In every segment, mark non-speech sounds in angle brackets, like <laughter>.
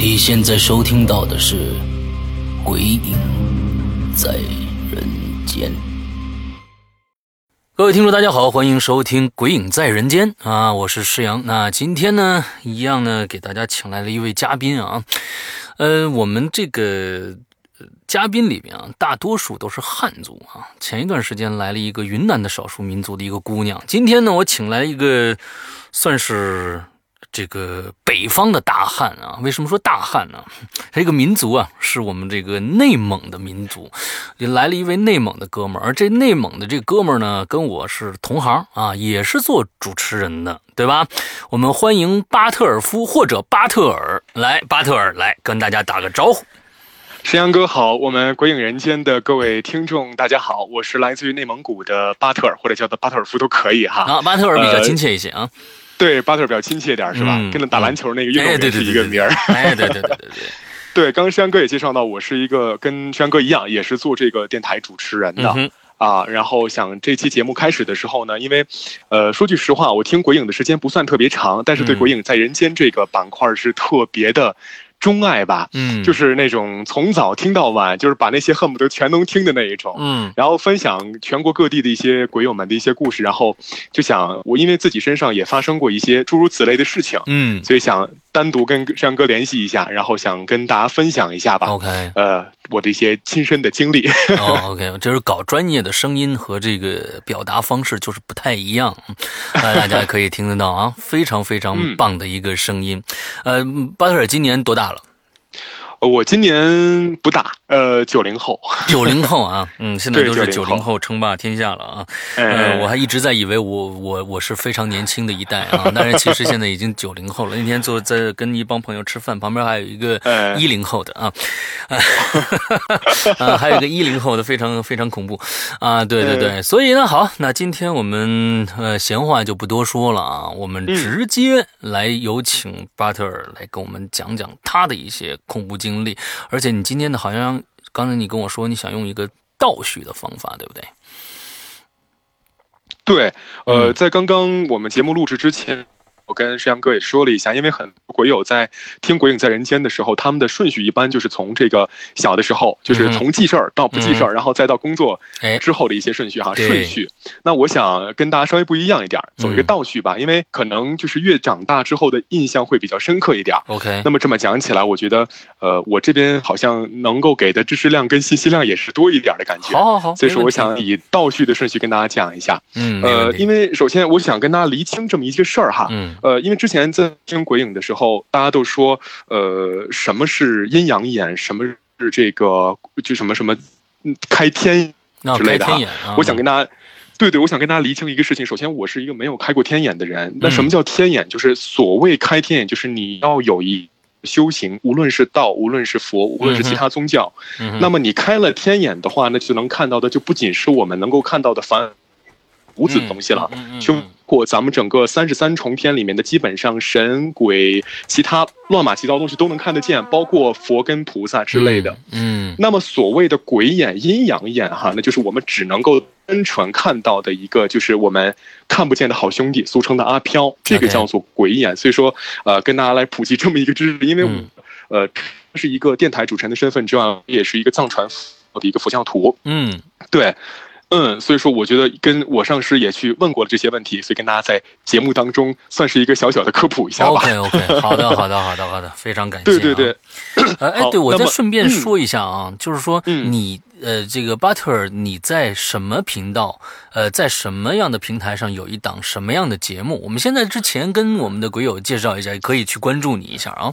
你现在收听到的是《鬼影在人间》。各位听众，大家好，欢迎收听《鬼影在人间》啊，我是施阳。那今天呢，一样呢，给大家请来了一位嘉宾啊。呃，我们这个嘉宾里面啊，大多数都是汉族啊。前一段时间来了一个云南的少数民族的一个姑娘。今天呢，我请来一个算是。这个北方的大汉啊，为什么说大汉呢？这个民族啊，是我们这个内蒙的民族，来了一位内蒙的哥们儿，而这内蒙的这哥们儿呢，跟我是同行啊，也是做主持人的，对吧？我们欢迎巴特尔夫或者巴特尔来，巴特尔来跟大家打个招呼。沈阳哥好，我们鬼影人间的各位听众大家好，我是来自于内蒙古的巴特尔，或者叫做巴特尔夫都可以哈。啊，巴特尔比较亲切一些啊。对，巴特尔比较亲切点是吧？跟着打篮球那个运动员是一个名儿。哎，对对对对对。对，<laughs> 刚刚山哥也介绍到，我是一个跟山哥一样，也是做这个电台主持人的啊。然后想这期节目开始的时候呢，因为，呃，说句实话，我听鬼影的时间不算特别长，但是对鬼影在人间这个板块是特别的。钟爱吧，嗯，就是那种从早听到晚，就是把那些恨不得全能听的那一种，嗯，然后分享全国各地的一些鬼友们的一些故事，然后就想我因为自己身上也发生过一些诸如此类的事情，嗯，所以想单独跟山哥联系一下，然后想跟大家分享一下吧，OK，呃，我的一些亲身的经历，OK，就是搞专业的声音和这个表达方式就是不太一样，<laughs> 呃，大家可以听得到啊，非常非常棒的一个声音，呃，巴特尔今年多大？我今年不大，呃，九零后，<laughs> 九零后啊，嗯，现在都是九零后称霸天下了啊，呃，我还一直在以为我我我是非常年轻的一代啊，但是其实现在已经九零后了。那天坐在跟一帮朋友吃饭，旁边还有一个一零后的啊，<laughs> 啊，<laughs> 还有一个一零后的，非常非常恐怖啊，对对对，所以呢，好，那今天我们呃闲话就不多说了啊，我们直接来有请巴特尔来跟我们讲讲他的一些恐怖经。经历，而且你今天的，好像刚才你跟我说你想用一个倒叙的方法，对不对？对，呃，在刚刚我们节目录制之前。我跟石阳哥也说了一下，因为很多鬼友在听《鬼影在人间》的时候，他们的顺序一般就是从这个小的时候，就是从记事儿到不记事儿，然后再到工作之后的一些顺序哈顺序。那我想跟大家稍微不一样一点，走一个倒序吧，因为可能就是越长大之后的印象会比较深刻一点。OK，那么这么讲起来，我觉得呃，我这边好像能够给的知识量跟信息量也是多一点的感觉。好好好，所以说我想以倒序的顺序跟大家讲一下。嗯，呃，因为首先我想跟大家厘清这么一些事儿哈。嗯。呃，因为之前在听鬼影的时候，大家都说，呃，什么是阴阳眼，什么是这个，就什么什么，开天之类的。我想跟大家，对对，我想跟大家厘清一个事情。首先，我是一个没有开过天眼的人。那什么叫天眼？就是所谓开天眼，就是你要有一修行，无论是道，无论是佛，无论是其他宗教。那么你开了天眼的话，那就能看到的就不仅是我们能够看到的凡五子的东西了，就。过咱们整个三十三重天里面的基本上神鬼其他乱码七糟东西都能看得见，包括佛跟菩萨之类的。嗯，那么所谓的鬼眼阴阳眼哈，那就是我们只能够单纯看到的一个，就是我们看不见的好兄弟，俗称的阿飘，这个叫做鬼眼。所以说，呃，跟大家来普及这么一个知识，因为我呃是一个电台主持人的身份之外，也是一个藏传佛的一个佛教徒。嗯，对。嗯，所以说我觉得跟我上师也去问过了这些问题，所以跟大家在节目当中算是一个小小的科普一下吧。OK OK，<laughs> 好的好的好的好的，非常感谢。对对对，哎，对我再顺便说一下啊，就是说你呃，这个 Butter，你在什么频道？呃，在什么样的平台上有一档什么样的节目？我们现在之前跟我们的鬼友介绍一下，也可以去关注你一下啊。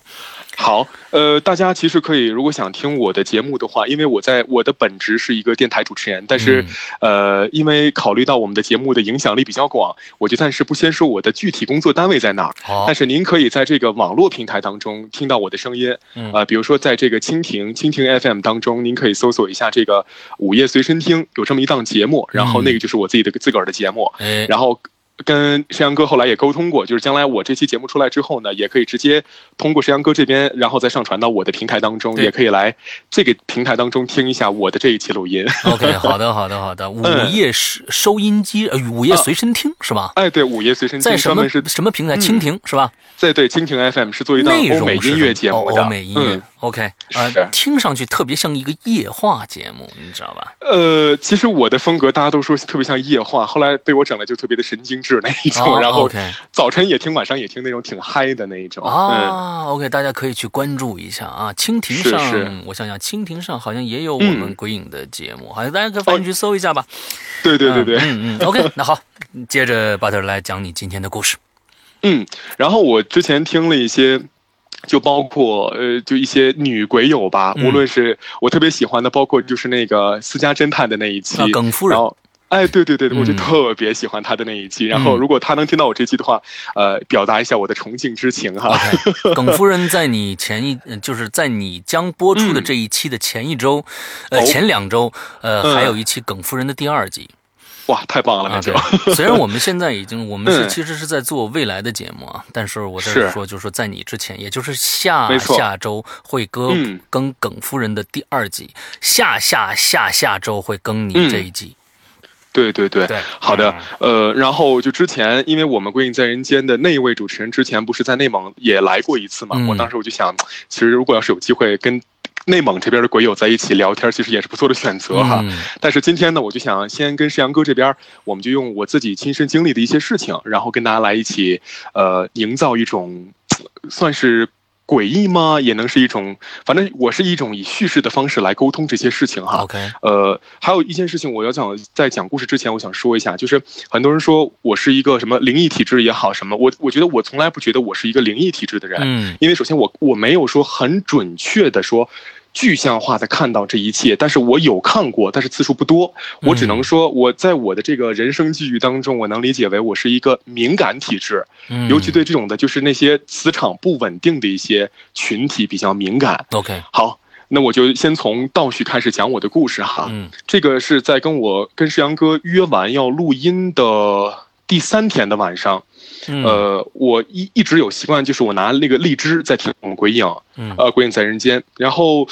好，呃，大家其实可以，如果想听我的节目的话，因为我在我的本职是一个电台主持人，但是，呃，因为考虑到我们的节目的影响力比较广，我就暂时不先说我的具体工作单位在哪儿。但是您可以在这个网络平台当中听到我的声音，呃，比如说在这个蜻蜓蜻蜓 FM 当中，您可以搜索一下这个午夜随身听，有这么一档节目，然后那个就是我自己的自个儿的节目，然后。跟石阳哥后来也沟通过，就是将来我这期节目出来之后呢，也可以直接通过石阳哥这边，然后再上传到我的平台当中，也可以来这个平台当中听一下我的这一期录音。OK，好的，好的，好的。<laughs> 午夜收收音机，呃，午夜随身听是吧？哎，对，午夜随身听。在什么什么平台？蜻蜓是吧？在对，蜻蜓 FM 是做一档欧美音乐节目的。欧美音乐。OK，呃，听上去特别像一个夜话节目，你知道吧？呃，其实我的风格大家都说特别像夜话，后来被我整的就特别的神经质那一种，然后早晨也听，晚上也听那种挺嗨的那一种啊。OK，大家可以去关注一下啊。蜻蜓上，我想想，蜻蜓上好像也有我们鬼影的节目，好像大家可以翻进去搜一下吧。对对对对，嗯嗯。OK，那好，接着巴特来讲你今天的故事。嗯，然后我之前听了一些。就包括呃，就一些女鬼友吧，无论是我特别喜欢的，包括就是那个私家侦探的那一期，耿夫人，哎，对对对，我就特别喜欢他的那一期。然后如果他能听到我这期的话，呃，表达一下我的崇敬之情哈。<laughs> 耿夫人在你前一，就是在你将播出的这一期的前一周，呃，前两周，呃，还有一期耿夫人的第二集。哇，太棒了！那就虽然我们现在已经，<laughs> 我们是其实是在做未来的节目啊，但是我在说，就是说在你之前，也就是下下周会更更耿夫人的第二集，下下下下周会更你这一集。对对对，好的，呃，然后就之前，因为我们《归隐在人间》的那一位主持人之前不是在内蒙也来过一次嘛，我当时我就想，其实如果要是有机会跟。内蒙这边的鬼友在一起聊天，其实也是不错的选择哈。但是今天呢，我就想先跟石阳哥这边，我们就用我自己亲身经历的一些事情，然后跟大家来一起，呃，营造一种算是。诡异吗？也能是一种，反正我是一种以叙事的方式来沟通这些事情哈。OK，呃，还有一件事情我要讲，在讲故事之前，我想说一下，就是很多人说我是一个什么灵异体质也好，什么我我觉得我从来不觉得我是一个灵异体质的人，嗯，因为首先我我没有说很准确的说。具象化的看到这一切，但是我有看过，但是次数不多。我只能说，我在我的这个人生际遇当中，我能理解为我是一个敏感体质，尤其对这种的，就是那些磁场不稳定的一些群体比较敏感。OK，好，那我就先从倒叙开始讲我的故事哈。嗯，这个是在跟我跟世阳哥约完要录音的第三天的晚上。呃，我一一直有习惯，就是我拿那个荔枝在听《鬼影》，呃，《鬼影在人间》。然后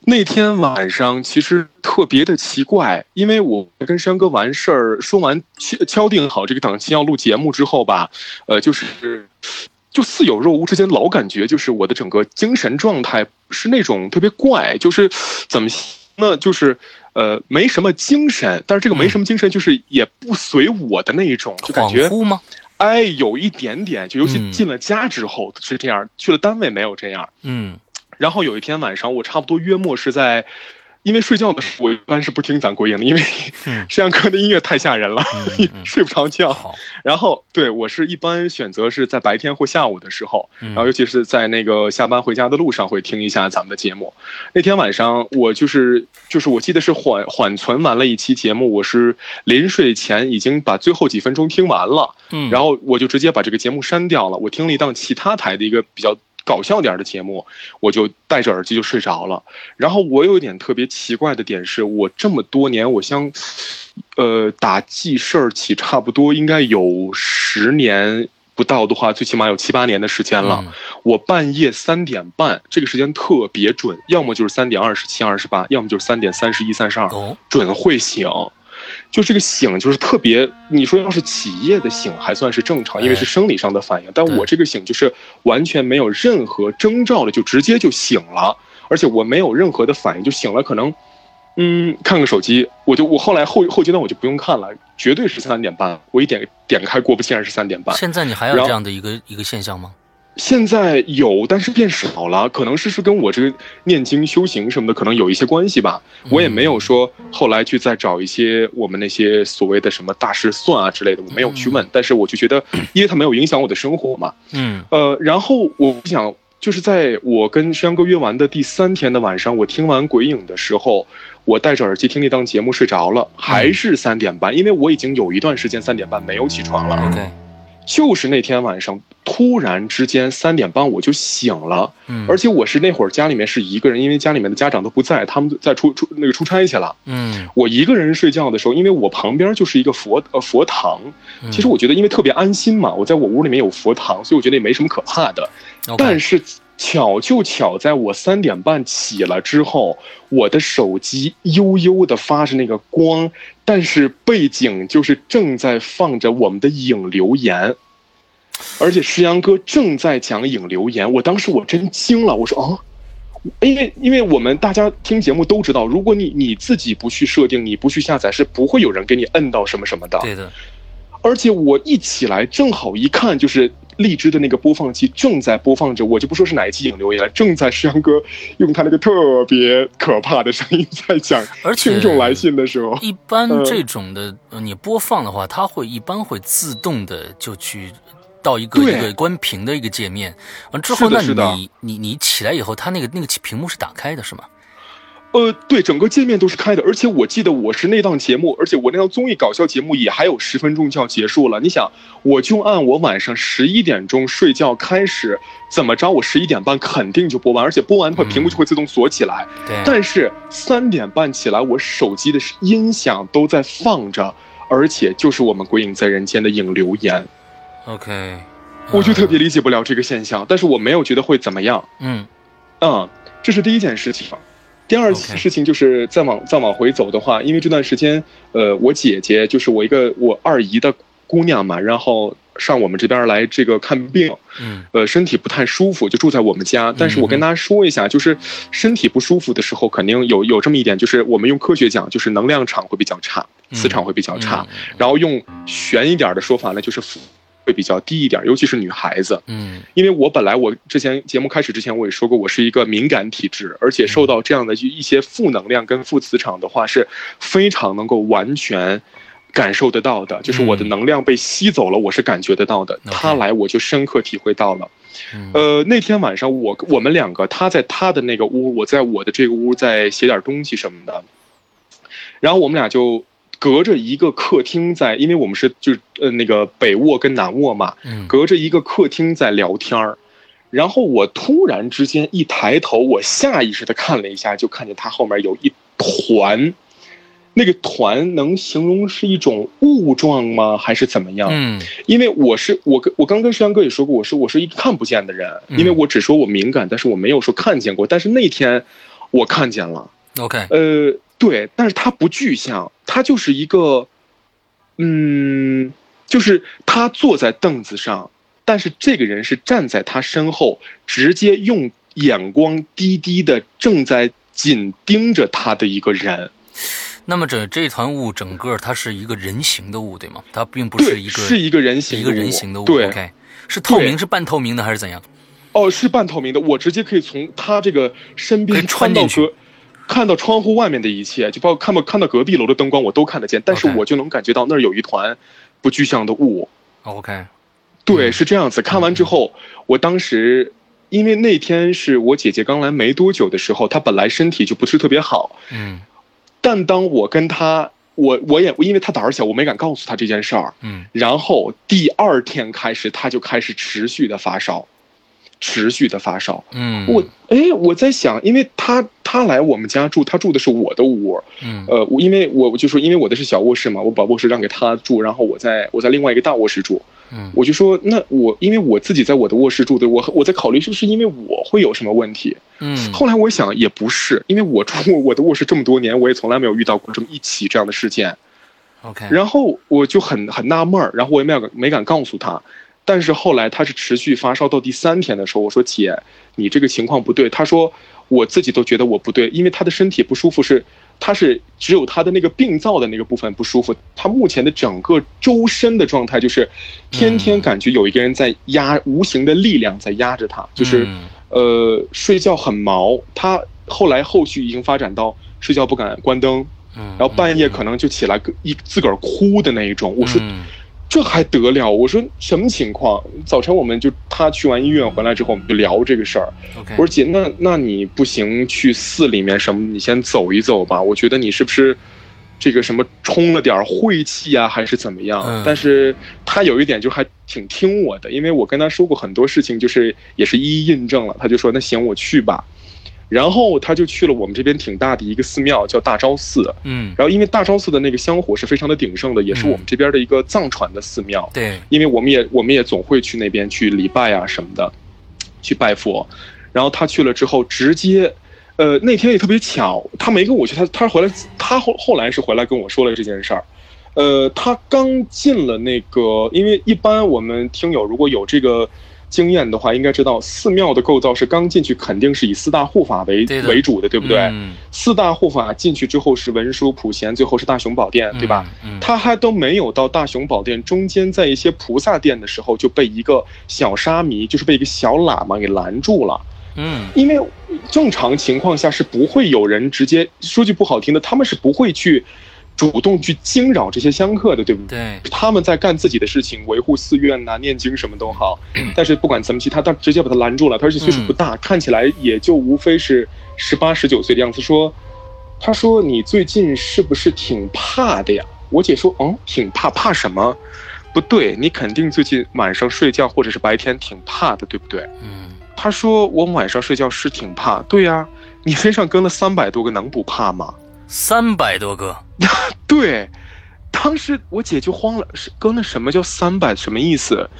那天晚上其实特别的奇怪，因为我跟山哥完事儿，说完敲敲定好这个档期要录节目之后吧，呃，就是就似有若无之间，老感觉就是我的整个精神状态是那种特别怪，就是怎么那就是呃没什么精神，但是这个没什么精神就是也不随我的那一种，就感觉。吗？哎，有一点点，就尤其进了家之后是这样，去了单位没有这样。嗯，然后有一天晚上，我差不多约莫是在。因为睡觉的时候，我一般是不听咱国营的，因为 <laughs> 摄像哥的音乐太吓人了，<laughs> 睡不着觉。<laughs> 然后，对我是一般选择是在白天或下午的时候，然后尤其是在那个下班回家的路上会听一下咱们的节目。那天晚上，我就是就是我记得是缓缓存完了一期节目，我是临睡前已经把最后几分钟听完了，然后我就直接把这个节目删掉了。我听了一档其他台的一个比较。搞笑点的节目，我就戴着耳机就睡着了。然后我有一点特别奇怪的点是，我这么多年，我相，呃，打记事儿起差不多应该有十年不到的话，最起码有七八年的时间了。我半夜三点半，这个时间特别准，要么就是三点二十七、二十八，要么就是三点三十一、三十二，准会醒。就这个醒，就是特别，你说要是起夜的醒还算是正常，因为是生理上的反应。但我这个醒就是完全没有任何征兆的，就直接就醒了，而且我没有任何的反应就醒了。可能，嗯，看个手机，我就我后来后后阶段我就不用看了，绝对是三点半。我一点点开，果不其然是三点半。现在你还有这样的一个一个现象吗？现在有，但是变少了，可能是是跟我这个念经修行什么的，可能有一些关系吧。我也没有说后来去再找一些我们那些所谓的什么大师算啊之类的，我没有去问。但是我就觉得，<clears throat> 因为它没有影响我的生活嘛。嗯。呃，然后我想，就是在我跟山哥约完的第三天的晚上，我听完鬼影的时候，我戴着耳机听那档节目睡着了，还是三点半，因为我已经有一段时间三点半没有起床了。OK。就是那天晚上，突然之间三点半我就醒了，嗯，而且我是那会儿家里面是一个人，因为家里面的家长都不在，他们在出出那个出差去了，嗯，我一个人睡觉的时候，因为我旁边就是一个佛呃佛堂，其实我觉得因为特别安心嘛，我在我屋里面有佛堂，所以我觉得也没什么可怕的，但是。巧就巧在我三点半起了之后，我的手机悠悠的发着那个光，但是背景就是正在放着我们的影留言，而且石阳哥正在讲影留言，我当时我真惊了，我说啊，因为因为我们大家听节目都知道，如果你你自己不去设定，你不去下载，是不会有人给你摁到什么什么的。对的。而且我一起来，正好一看，就是荔枝的那个播放器正在播放着，我就不说是哪一期影留言了，正在石阳哥用他那个特别可怕的声音在讲听众来信的时候。一般这种的你播放的话，它会一般会自动的就去到一个一个关屏的一个界面，完之后那你你你起来以后，它那个那个屏幕是打开的，是吗？呃，对，整个界面都是开的，而且我记得我是那档节目，而且我那档综艺搞笑节目也还有十分钟就要结束了。你想，我就按我晚上十一点钟睡觉开始，怎么着，我十一点半肯定就播完，而且播完的话，屏幕就会自动锁起来。对。但是三点半起来，我手机的音响都在放着，而且就是我们《鬼影在人间》的影留言。OK。我就特别理解不了这个现象，但是我没有觉得会怎么样。嗯。嗯，这是第一件事情。第二件事情就是再往再往回走的话，因为这段时间，呃，我姐姐就是我一个我二姨的姑娘嘛，然后上我们这边来这个看病，嗯，呃，身体不太舒服，就住在我们家。但是我跟大家说一下，就是身体不舒服的时候，肯定有有这么一点，就是我们用科学讲，就是能量场会比较差，磁场会比较差。然后用玄一点的说法呢，就是会比较低一点，尤其是女孩子。嗯，因为我本来我之前节目开始之前我也说过，我是一个敏感体质，而且受到这样的一些负能量跟负磁场的话，是非常能够完全感受得到的。就是我的能量被吸走了，我是感觉得到的。他来我就深刻体会到了。呃，那天晚上我我们两个，他在他的那个屋，我在我的这个屋在写点东西什么的，然后我们俩就。隔着一个客厅在，因为我们是就是呃那个北卧跟南卧嘛，隔着一个客厅在聊天儿，然后我突然之间一抬头，我下意识的看了一下，就看见他后面有一团，那个团能形容是一种雾状吗？还是怎么样？嗯，因为我是我跟我刚跟石阳哥也说过，我是我是一个看不见的人，因为我只说我敏感，但是我没有说看见过，但是那天我看见了。OK，呃。对，但是他不具象，他就是一个，嗯，就是他坐在凳子上，但是这个人是站在他身后，直接用眼光低低的正在紧盯着他的一个人。那么这这团雾整个它是一个人形的雾，对吗？它并不是一个是一个人形一个人形的雾。对是透明是半透明的还是怎样？哦，是半透明的，我直接可以从他这个身边穿到隔。看到窗户外面的一切，就包括看到看到隔壁楼的灯光，我都看得见。但是我就能感觉到那儿有一团不具象的雾。OK，对，是这样子。看完之后，我当时因为那天是我姐姐刚来没多久的时候，她本来身体就不是特别好。嗯。但当我跟她，我我也因为她胆儿小，我没敢告诉她这件事儿。嗯。然后第二天开始，她就开始持续的发烧。持续的发烧，嗯，我哎，我在想，因为他他来我们家住，他住的是我的屋，嗯，呃，我因为我我就说，因为我的是小卧室嘛，我把卧室让给他住，然后我在我在另外一个大卧室住，嗯，我就说，那我因为我自己在我的卧室住的，我我在考虑是不是因为我会有什么问题，嗯，后来我想也不是，因为我住我的卧室这么多年，我也从来没有遇到过这么一起这样的事件，OK，然后我就很很纳闷儿，然后我也没敢没敢告诉他。但是后来他是持续发烧到第三天的时候，我说姐，你这个情况不对。他说我自己都觉得我不对，因为他的身体不舒服是，他是只有他的那个病灶的那个部分不舒服，他目前的整个周身的状态就是天天感觉有一个人在压，无形的力量在压着他，就是呃睡觉很毛，他后来后续已经发展到睡觉不敢关灯，然后半夜可能就起来一自个儿哭的那一种，我说。这还得了？我说什么情况？早晨我们就他去完医院回来之后，我们就聊这个事儿。我说姐，那那你不行，去寺里面什么？你先走一走吧。我觉得你是不是这个什么冲了点晦气啊，还是怎么样？但是他有一点就还挺听我的，因为我跟他说过很多事情，就是也是一一印证了。他就说那行，我去吧。然后他就去了我们这边挺大的一个寺庙，叫大昭寺。嗯，然后因为大昭寺的那个香火是非常的鼎盛的，也是我们这边的一个藏传的寺庙。对，因为我们也我们也总会去那边去礼拜啊什么的，去拜佛。然后他去了之后，直接，呃，那天也特别巧，他没跟我去，他他回来，他后后来是回来跟我说了这件事儿。呃，他刚进了那个，因为一般我们听友如果有这个。经验的话，应该知道寺庙的构造是刚进去肯定是以四大护法为为主的，对不对？四大护法进去之后是文殊普贤，最后是大雄宝殿，对吧？他还都没有到大雄宝殿中间，在一些菩萨殿的时候就被一个小沙弥，就是被一个小喇嘛给拦住了。嗯，因为正常情况下是不会有人直接说句不好听的，他们是不会去。主动去惊扰这些香客的，对不对？对他们在干自己的事情，维护寺院呐，念经什么都好。但是不管怎么去，他他直接把他拦住了。他而且岁数不大，看起来也就无非是十八十九岁的样子。说，他说你最近是不是挺怕的呀？我姐说，嗯，挺怕，怕什么？不对，你肯定最近晚上睡觉或者是白天挺怕的，对不对？嗯。他说我晚上睡觉是挺怕。对呀，你身上跟了三百多个，能不怕吗？三百多个，<laughs> 对，当时我姐就慌了，是哥，那什么叫三百？什么意思？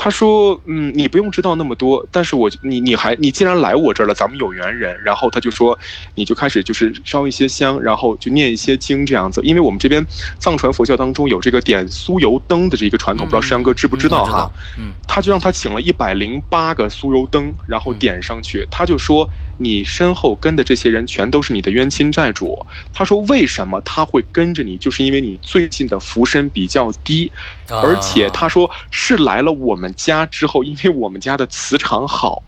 他说：“嗯，你不用知道那么多，但是我你你还你既然来我这儿了，咱们有缘人。”然后他就说：“你就开始就是烧一些香，然后就念一些经这样子。因为我们这边藏传佛教当中有这个点酥油灯的这个传统，不知道石阳哥知不知道哈？嗯，他就让他请了一百零八个酥油灯，然后点上去。他就说：你身后跟的这些人全都是你的冤亲债主。他说：为什么他会跟着你？就是因为你最近的福身比较低，而且他说是来了我们。”家之后，因为我们家的磁场好，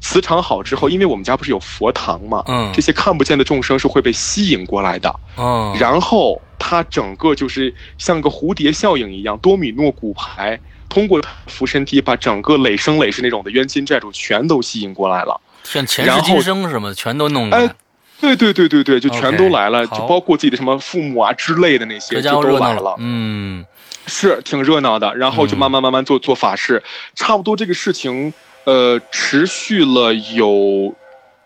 磁场好之后，因为我们家不是有佛堂嘛，嗯，这些看不见的众生是会被吸引过来的，嗯，然后它整个就是像个蝴蝶效应一样，多米诺骨牌通过浮身体把整个累生累世那种的冤亲债主全都吸引过来了，像前世今生什么全都弄来，对对对对对，就全都来了，就包括自己的什么父母啊之类的那些，就都来了，嗯。是挺热闹的，然后就慢慢慢慢做做法事，差不多这个事情，呃，持续了有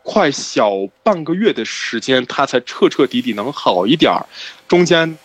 快小半个月的时间，他才彻彻底底能好一点儿。中间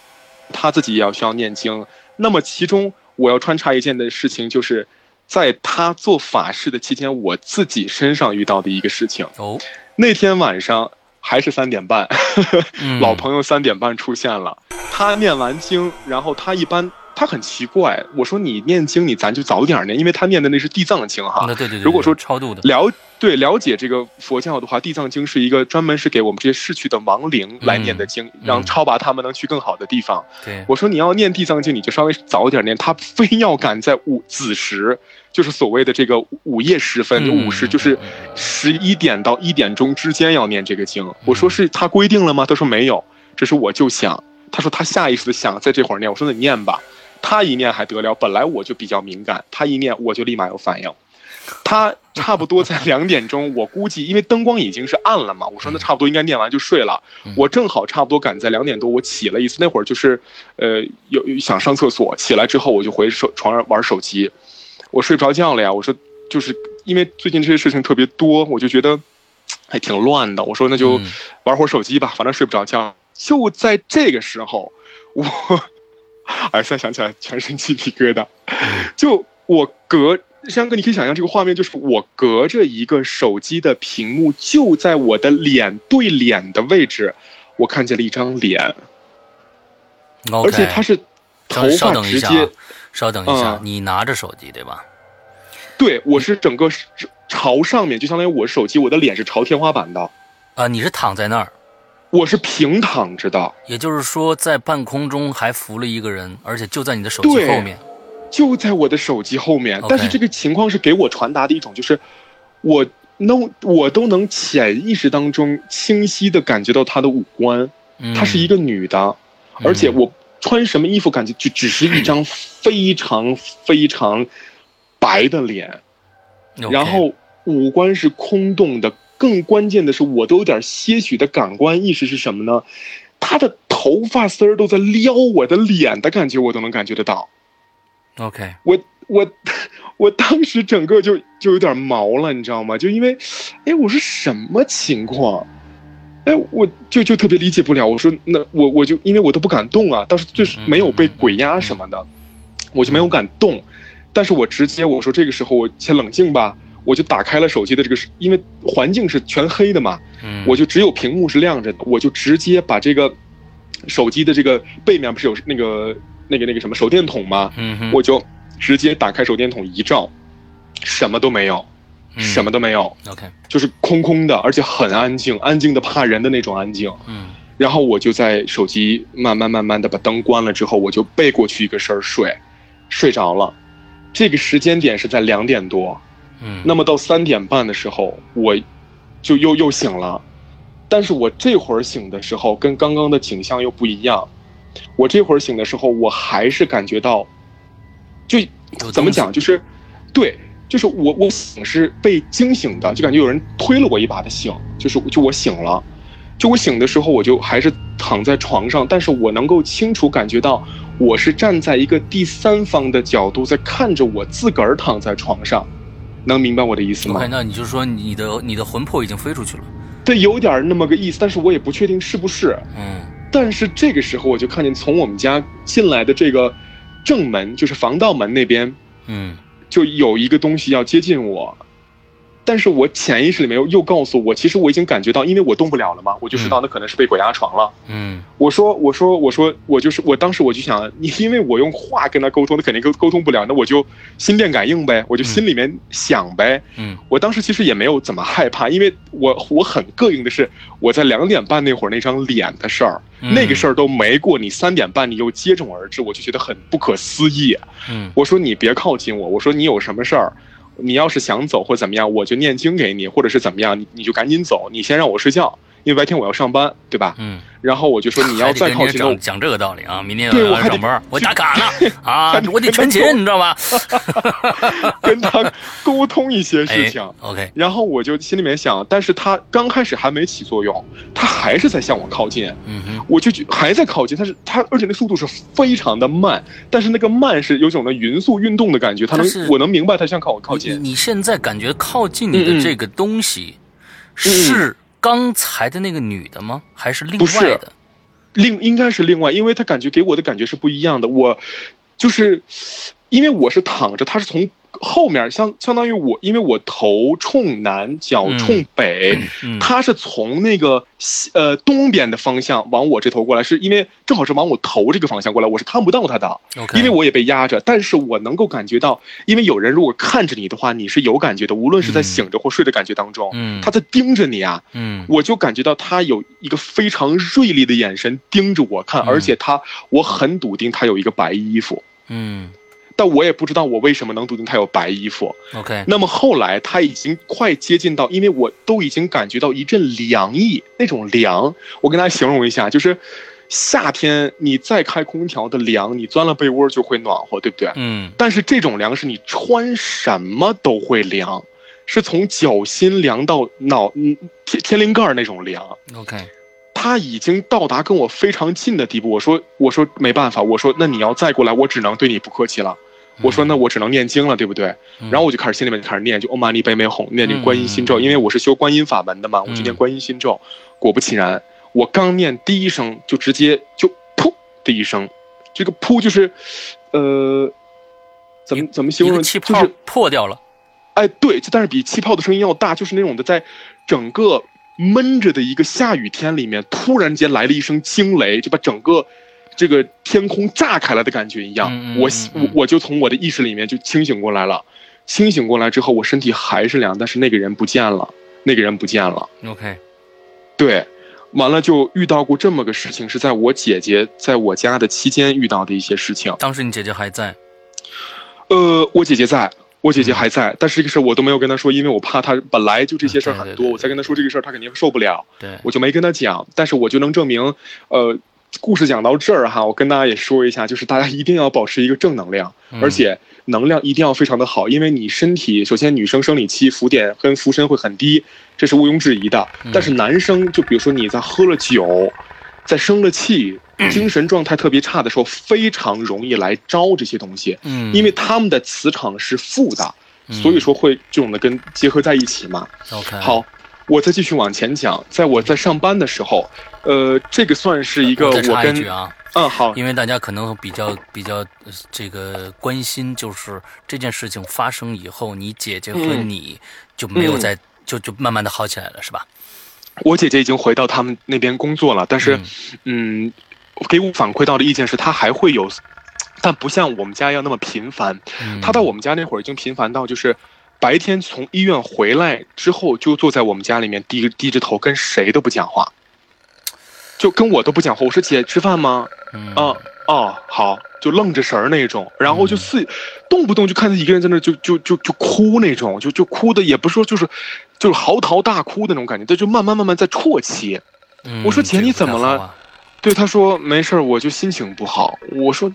他自己也要需要念经。那么其中我要穿插一件的事情，就是在他做法事的期间，我自己身上遇到的一个事情。哦，那天晚上还是三点半，<laughs> 老朋友三点半出现了。他念完经，然后他一般。他很奇怪，我说你念经，你咱就早点念，因为他念的那是地藏经哈。对对对。如果说超度的了，对了解这个佛教的话，地藏经是一个专门是给我们这些逝去的亡灵来念的经，让超拔他们能去更好的地方。对。我说你要念地藏经，你就稍微早点念，他非要赶在午子时，就是所谓的这个午夜时分，午时就是十一点到一点钟之间要念这个经。我说是他规定了吗？他说没有，这是我就想。他说他下意识的想在这会儿念。我说那你念吧。他一念还得了，本来我就比较敏感，他一念我就立马有反应。他差不多在两点钟，我估计因为灯光已经是暗了嘛，我说那差不多应该念完就睡了。我正好差不多赶在两点多，我起了一次，那会儿就是，呃，有想上厕所，起来之后我就回手床上玩手机，我睡不着觉了呀。我说就是因为最近这些事情特别多，我就觉得还挺乱的。我说那就玩会儿手机吧，反正睡不着觉。<laughs> 就在这个时候，我。<laughs> 哎，现在想起来全身鸡皮疙瘩。就我隔山哥，你可以想象这个画面，就是我隔着一个手机的屏幕，就在我的脸对脸的位置，我看见了一张脸。而且他是头发直接。稍等一下，你拿着手机对吧？对，我是整个朝上面，就相当于我手机，我的脸是朝天花板的。啊，你是躺在那儿。我是平躺着的，也就是说，在半空中还扶了一个人，而且就在你的手机后面，就在我的手机后面。但是这个情况是给我传达的一种，就是我能，我都能潜意识当中清晰的感觉到她的五官，她是一个女的，而且我穿什么衣服，感觉就只是一张非常非常白的脸，然后五官是空洞的。更关键的是，我都有点些许的感官意识是什么呢？他的头发丝儿都在撩我的脸的感觉，我都能感觉得到。OK，我我我当时整个就就有点毛了，你知道吗？就因为，哎，我说什么情况？哎，我就就特别理解不了。我说那我我就因为我都不敢动啊，当时就是没有被鬼压什么的，我就没有敢动。但是我直接我说这个时候我先冷静吧。我就打开了手机的这个，因为环境是全黑的嘛，我就只有屏幕是亮着的，我就直接把这个手机的这个背面不是有那个那个那个什么手电筒吗？我就直接打开手电筒一照，什么都没有，什么都没有，OK，就是空空的，而且很安静，安静的怕人的那种安静。嗯，然后我就在手机慢慢慢慢的把灯关了之后，我就背过去一个身睡，睡着了。这个时间点是在两点多。嗯，那么到三点半的时候，我，就又又醒了，但是我这会儿醒的时候跟刚刚的景象又不一样，我这会儿醒的时候，我还是感觉到，就怎么讲，就是，对，就是我我醒是被惊醒的，就感觉有人推了我一把的醒，就是就我醒了，就我醒的时候，我就还是躺在床上，但是我能够清楚感觉到，我是站在一个第三方的角度在看着我自个儿躺在床上。能明白我的意思吗？OK，那你就说你的你的魂魄已经飞出去了。对，有点那么个意思，但是我也不确定是不是。嗯。但是这个时候我就看见从我们家进来的这个正门，就是防盗门那边，嗯，就有一个东西要接近我。但是我潜意识里面又又告诉我，其实我已经感觉到，因为我动不了了嘛，我就知道那可能是被鬼压床了。嗯，我说我说我说我就是我当时我就想，你因为我用话跟他沟通，他肯定沟沟通不了，那我就心电感应呗，我就心里面想呗。嗯，我当时其实也没有怎么害怕，因为我我很膈应的是我在两点半那会儿那张脸的事儿，那个事儿都没过，你三点半你又接踵而至，我就觉得很不可思议。嗯，我说你别靠近我，我说你有什么事儿。你要是想走或怎么样，我就念经给你，或者是怎么样，你你就赶紧走，你先让我睡觉，因为白天我要上班，对吧？嗯。然后我就说你要再靠近，讲这个道理啊，明天我要上班，<laughs> 我打卡呢 <laughs> 啊，我得存钱，你知道吗？<laughs> 跟他沟通一些事情，OK。然后我就心里面想，但是他刚开始还没起作用，他还是在向我靠近，嗯哼，我就还在靠近，他是他而且那速度是非常的慢，但是那个慢是有种的匀速运动的感觉，他能我能明白他向靠我靠近。你现在感觉靠近你的这个东西是？刚才的那个女的吗？还是另外的？另应该是另外，因为他感觉给我的感觉是不一样的。我就是，因为我是躺着，他是从。后面相相当于我，因为我头冲南，脚冲北，他是从那个西呃东边的方向往我这头过来，是因为正好是往我头这个方向过来，我是看不到他的，因为我也被压着，但是我能够感觉到，因为有人如果看着你的话，你是有感觉的，无论是在醒着或睡的感觉当中，他在盯着你啊，我就感觉到他有一个非常锐利的眼神盯着我看，而且他我很笃定他有一个白衣服，嗯。但我也不知道我为什么能笃定他有白衣服。OK，那么后来他已经快接近到，因为我都已经感觉到一阵凉意，那种凉，我跟大家形容一下，就是夏天你再开空调的凉，你钻了被窝就会暖和，对不对？嗯。但是这种凉是你穿什么都会凉，是从脚心凉到脑嗯天天灵盖那种凉。OK，他已经到达跟我非常近的地步。我说我说没办法，我说那你要再过来，我只能对你不客气了。我说那我只能念经了，对不对？然后我就开始心里面就开始念，就欧玛尼贝美哄念这观音心咒，因为我是修观音法门的嘛，我就念观音心咒。果不其然，我刚念第一声，就直接就噗的一声，这个噗就是，呃，怎么怎么形容？气泡破掉了。哎，对，就但是比气泡的声音要大，就是那种的，在整个闷着的一个下雨天里面，突然间来了一声惊雷，就把整个。这个天空炸开了的感觉一样，我我我就从我的意识里面就清醒过来了，清醒过来之后，我身体还是凉，但是那个人不见了，那个人不见了。OK，对，完了就遇到过这么个事情，是在我姐姐在我家的期间遇到的一些事情。当时你姐姐还在？呃，我姐姐在，我姐姐还在，但是这个事儿我都没有跟她说，因为我怕她本来就这些事儿很多，我再跟她说这个事儿，她肯定受不了。对，我就没跟她讲，但是我就能证明，呃。故事讲到这儿哈，我跟大家也说一下，就是大家一定要保持一个正能量，而且能量一定要非常的好，因为你身体首先女生生理期浮点跟浮身会很低，这是毋庸置疑的。但是男生就比如说你在喝了酒，在生了气，精神状态特别差的时候，非常容易来招这些东西，嗯，因为他们的磁场是负的，所以说会这种的跟结合在一起嘛。OK，好。我再继续往前讲，在我在上班的时候，呃，这个算是一个我跟啊，嗯好，因为大家可能比较比较这个关心，就是这件事情发生以后，你姐姐和你就没有再就就慢慢的好起来了，是吧？我姐姐已经回到他们那边工作了，但是，嗯，给我反馈到的意见是她还会有，但不像我们家要那么频繁。她到我们家那会儿已经频繁到就是。白天从医院回来之后，就坐在我们家里面，低低着头，跟谁都不讲话，就跟我都不讲话。我说姐，吃饭吗？啊哦，好，就愣着神儿那种，然后就似动不动就看他一个人在那就就就就哭那种，就就哭的也不说就是就是嚎啕大哭的那种感觉，他就慢慢慢慢在啜泣。我说姐，你怎么了？对他说没事儿，我就心情不好。我说，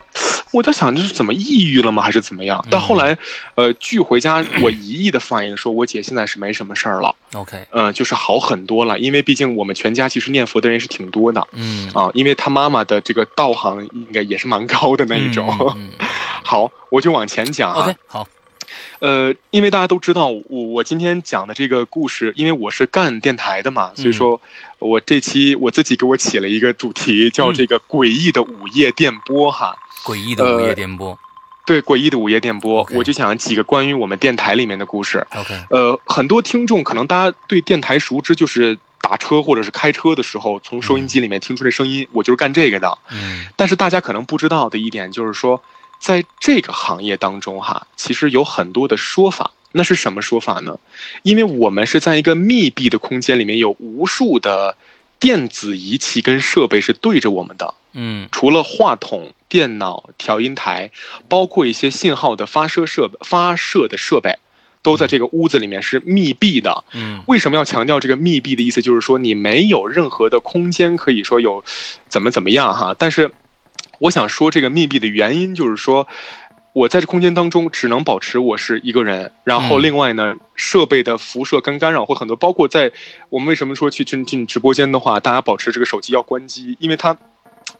我在想这是怎么抑郁了吗，还是怎么样？但后来，呃，聚回家，我一意的反应说，我姐现在是没什么事儿了。OK，嗯，就是好很多了，因为毕竟我们全家其实念佛的人是挺多的。嗯啊，因为他妈妈的这个道行应该也是蛮高的那一种。<laughs> 好，我就往前讲啊。OK，好。呃，因为大家都知道我我今天讲的这个故事，因为我是干电台的嘛，所以说，我这期我自己给我起了一个主题，叫这个诡异的午夜电波哈。诡异的午夜电波。对，诡异的午夜电波，我就讲几个关于我们电台里面的故事。OK。呃，很多听众可能大家对电台熟知，就是打车或者是开车的时候，从收音机里面听出来声音，我就是干这个的。嗯。但是大家可能不知道的一点就是说。在这个行业当中，哈，其实有很多的说法。那是什么说法呢？因为我们是在一个密闭的空间里面，有无数的电子仪器跟设备是对着我们的。嗯，除了话筒、电脑、调音台，包括一些信号的发射设备、发射的设备，都在这个屋子里面是密闭的。嗯，为什么要强调这个密闭的意思？就是说你没有任何的空间可以说有怎么怎么样哈，但是。我想说这个密闭的原因，就是说，我在这空间当中只能保持我是一个人，然后另外呢，设备的辐射跟干扰会很多，包括在我们为什么说去进进直播间的话，大家保持这个手机要关机，因为它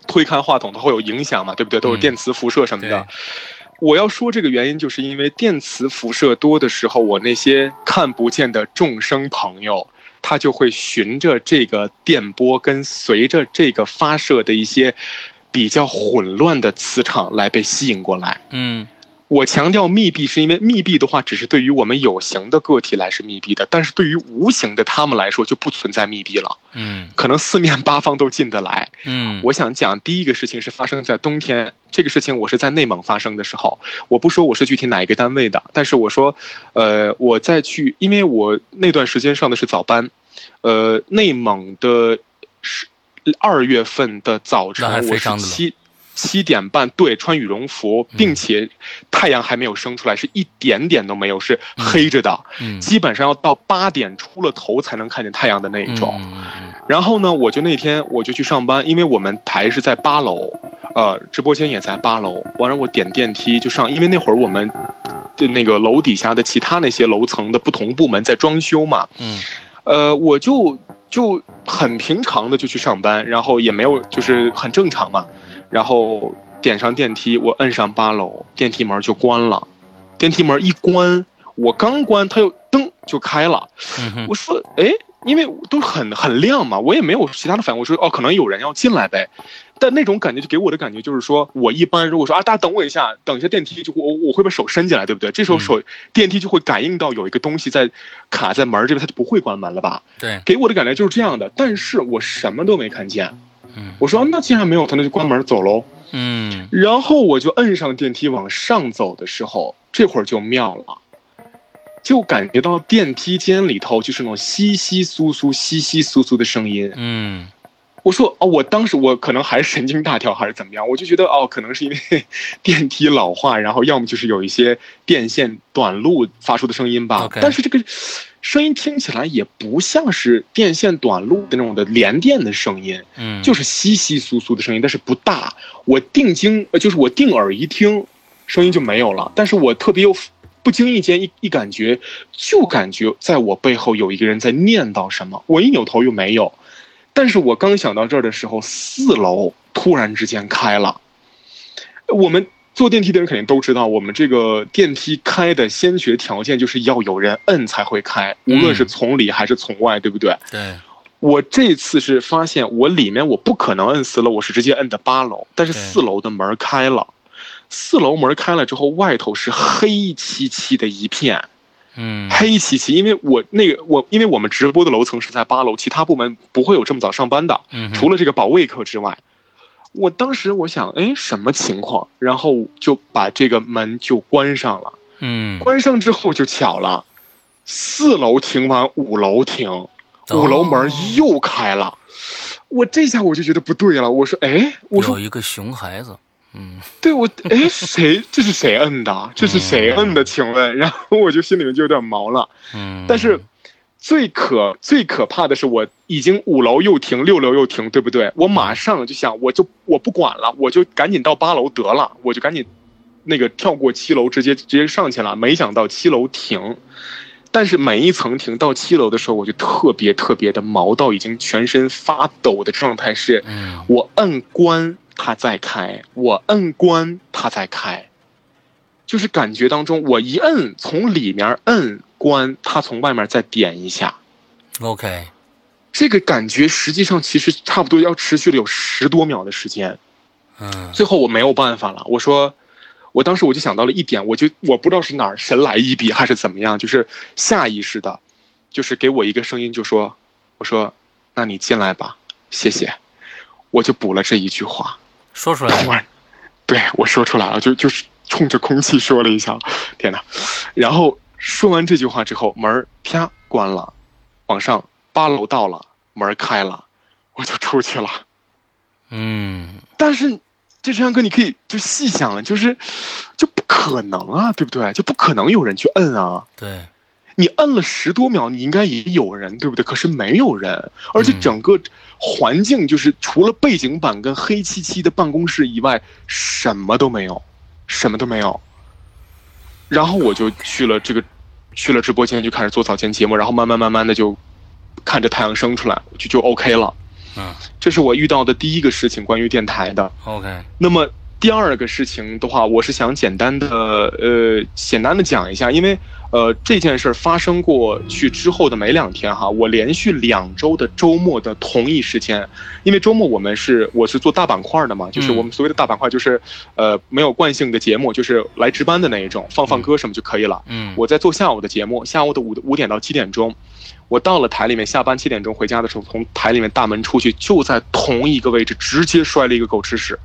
推开话筒它会有影响嘛，对不对？都有电磁辐射什么的。我要说这个原因，就是因为电磁辐射多的时候，我那些看不见的众生朋友，他就会循着这个电波跟随着这个发射的一些。比较混乱的磁场来被吸引过来。嗯，我强调密闭，是因为密闭的话，只是对于我们有形的个体来是密闭的，但是对于无形的他们来说就不存在密闭了。嗯，可能四面八方都进得来。嗯，我想讲第一个事情是发生在冬天，这个事情我是在内蒙发生的时候，我不说我是具体哪一个单位的，但是我说，呃，我在去，因为我那段时间上的是早班，呃，内蒙的是。二月份的早晨，我是七七点半，对，穿羽绒服，并且太阳还没有升出来，是一点点都没有，是黑着的，基本上要到八点出了头才能看见太阳的那一种。然后呢，我就那天我就去上班，因为我们台是在八楼，呃，直播间也在八楼。完了，我点电梯就上，因为那会儿我们的那个楼底下的其他那些楼层的不同部门在装修嘛。嗯，呃，我就。就很平常的就去上班，然后也没有就是很正常嘛，然后点上电梯，我摁上八楼，电梯门就关了，电梯门一关，我刚关，它又噔就开了，我说哎。因为都很很亮嘛，我也没有其他的反应。我说哦，可能有人要进来呗。但那种感觉就给我的感觉就是说，我一般如果说啊，大家等我一下，等一下电梯就我我会把手伸进来，对不对？这时候手电梯就会感应到有一个东西在卡在门这边，它就不会关门了吧？对，给我的感觉就是这样的。但是我什么都没看见。嗯，我说那既然没有，他那就关门走喽。嗯，然后我就摁上电梯往上走的时候，这会儿就妙了。就感觉到电梯间里头就是那种稀稀疏疏、稀稀疏疏的声音，嗯，我说哦，我当时我可能还是神经大条还是怎么样，我就觉得哦，可能是因为电梯老化，然后要么就是有一些电线短路发出的声音吧。但是这个声音听起来也不像是电线短路的那种的连电的声音，嗯，就是稀稀疏疏的声音，但是不大。我定睛，就是我定耳一听，声音就没有了。但是我特别又不经意间一一感觉，就感觉在我背后有一个人在念叨什么。我一扭头又没有。但是我刚想到这儿的时候，四楼突然之间开了。我们坐电梯的人肯定都知道，我们这个电梯开的先决条件就是要有人摁才会开，无论是从里还是从外，对不对？对。我这次是发现，我里面我不可能摁四楼，我是直接摁的八楼，但是四楼的门开了，四楼门开了之后，外头是黑漆漆的一片。嗯，黑漆漆，因为我那个我，因为我们直播的楼层是在八楼，其他部门不会有这么早上班的，除了这个保卫科之外。我当时我想，哎，什么情况？然后就把这个门就关上了。嗯，关上之后就巧了，四楼停完，五楼停，五楼门又开了。我这下我就觉得不对了，我说，哎，我说有一个熊孩子。嗯，对我哎，谁 <laughs> 这是谁摁的？这是谁摁的？请问，<laughs> 然后我就心里面就有点毛了。嗯，但是最可最可怕的是，我已经五楼又停，六楼又停，对不对？我马上就想，我就我不管了，我就赶紧到八楼得了，我就赶紧那个跳过七楼，直接直接上去了。没想到七楼停，但是每一层停到七楼的时候，我就特别特别的毛到已经全身发抖的状态，是我摁关。它在开，我摁关，它在开，就是感觉当中，我一摁，从里面摁关，它从外面再点一下，OK，这个感觉实际上其实差不多要持续了有十多秒的时间，嗯，最后我没有办法了，我说，我当时我就想到了一点，我就我不知道是哪儿神来一笔还是怎么样，就是下意识的，就是给我一个声音，就说，我说，那你进来吧，谢谢，我就补了这一句话。说出来了，<laughs> 对我说出来了，就就是冲着空气说了一下，天哪！然后说完这句话之后，门啪关了，往上八楼到了，门开了，我就出去了。嗯，<laughs> 但是这山哥，你可以就细想，就是就不可能啊，对不对？就不可能有人去摁啊。对。你摁了十多秒，你应该也有人，对不对？可是没有人，而且整个环境就是除了背景板跟黑漆漆的办公室以外，什么都没有，什么都没有。然后我就去了这个，去了直播间，就开始做早间节目，然后慢慢慢慢的就看着太阳升出来，就就 OK 了。嗯，这是我遇到的第一个事情，关于电台的。OK，那么第二个事情的话，我是想简单的呃，简单的讲一下，因为。呃，这件事发生过去之后的没两天哈，我连续两周的周末的同一时间，因为周末我们是我是做大板块的嘛，就是我们所谓的大板块就是，呃，没有惯性的节目，就是来值班的那一种，放放歌什么就可以了。嗯，我在做下午的节目，下午的五五点到七点钟，我到了台里面，下班七点钟回家的时候，从台里面大门出去，就在同一个位置直接摔了一个狗吃屎。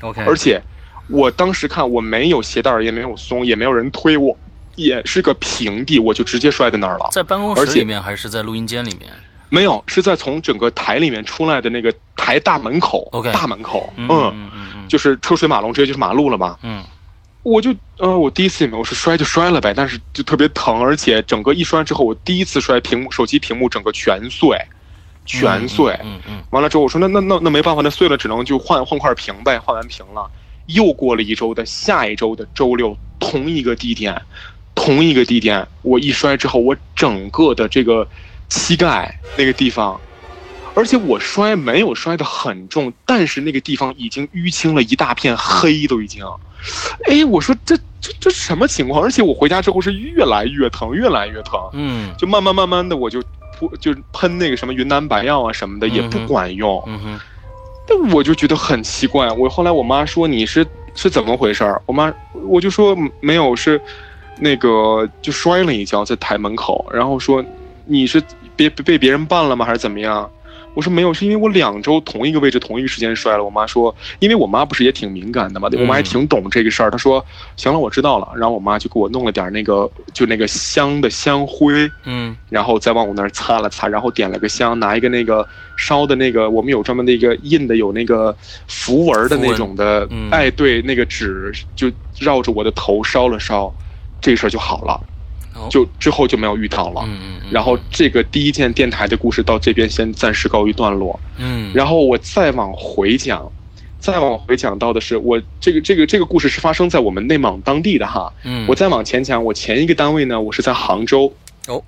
OK，而且我当时看我没有鞋带也没有松，也没有人推我。也是个平地，我就直接摔在那儿了。在办公室里面还是在录音间里面？没有，是在从整个台里面出来的那个台大门口。OK，大门口，嗯嗯嗯，就是车水马龙，直接就是马路了嘛。嗯，我就呃，我第一次也没有，是摔就摔了呗，但是就特别疼，而且整个一摔之后，我第一次摔屏幕，手机屏幕整个全碎，全碎。嗯嗯。完了之后，我说那那那那没办法，那碎了只能就换换块屏呗。换完屏了，又过了一周的下一周的周六，同一个地点。同一个地点，我一摔之后，我整个的这个膝盖那个地方，而且我摔没有摔得很重，但是那个地方已经淤青了一大片黑，都已经。哎，我说这这这什么情况？而且我回家之后是越来越疼，越来越疼。嗯，就慢慢慢慢的，我就扑就喷那个什么云南白药啊什么的，也不管用。嗯哼，那我就觉得很奇怪。我后来我妈说你是是怎么回事儿？我妈我就说没有是。那个就摔了一跤在台门口，然后说你是别被别人绊了吗，还是怎么样？我说没有，是因为我两周同一个位置同一个时间摔了。我妈说，因为我妈不是也挺敏感的嘛，我妈还挺懂这个事儿。她说，行了，我知道了。然后我妈就给我弄了点那个，就那个香的香灰，嗯，然后再往我那儿擦了擦，然后点了个香，拿一个那个烧的那个，我们有专门的一个印的有那个符文的那种的，哎，对，那个纸就绕着我的头烧了烧，这事儿就好了。就之后就没有遇到了，嗯嗯，然后这个第一件电台的故事到这边先暂时告一段落，嗯，然后我再往回讲，再往回讲到的是我这个这个这个故事是发生在我们内蒙当地的哈，嗯，我再往前讲，我前一个单位呢，我是在杭州，哦，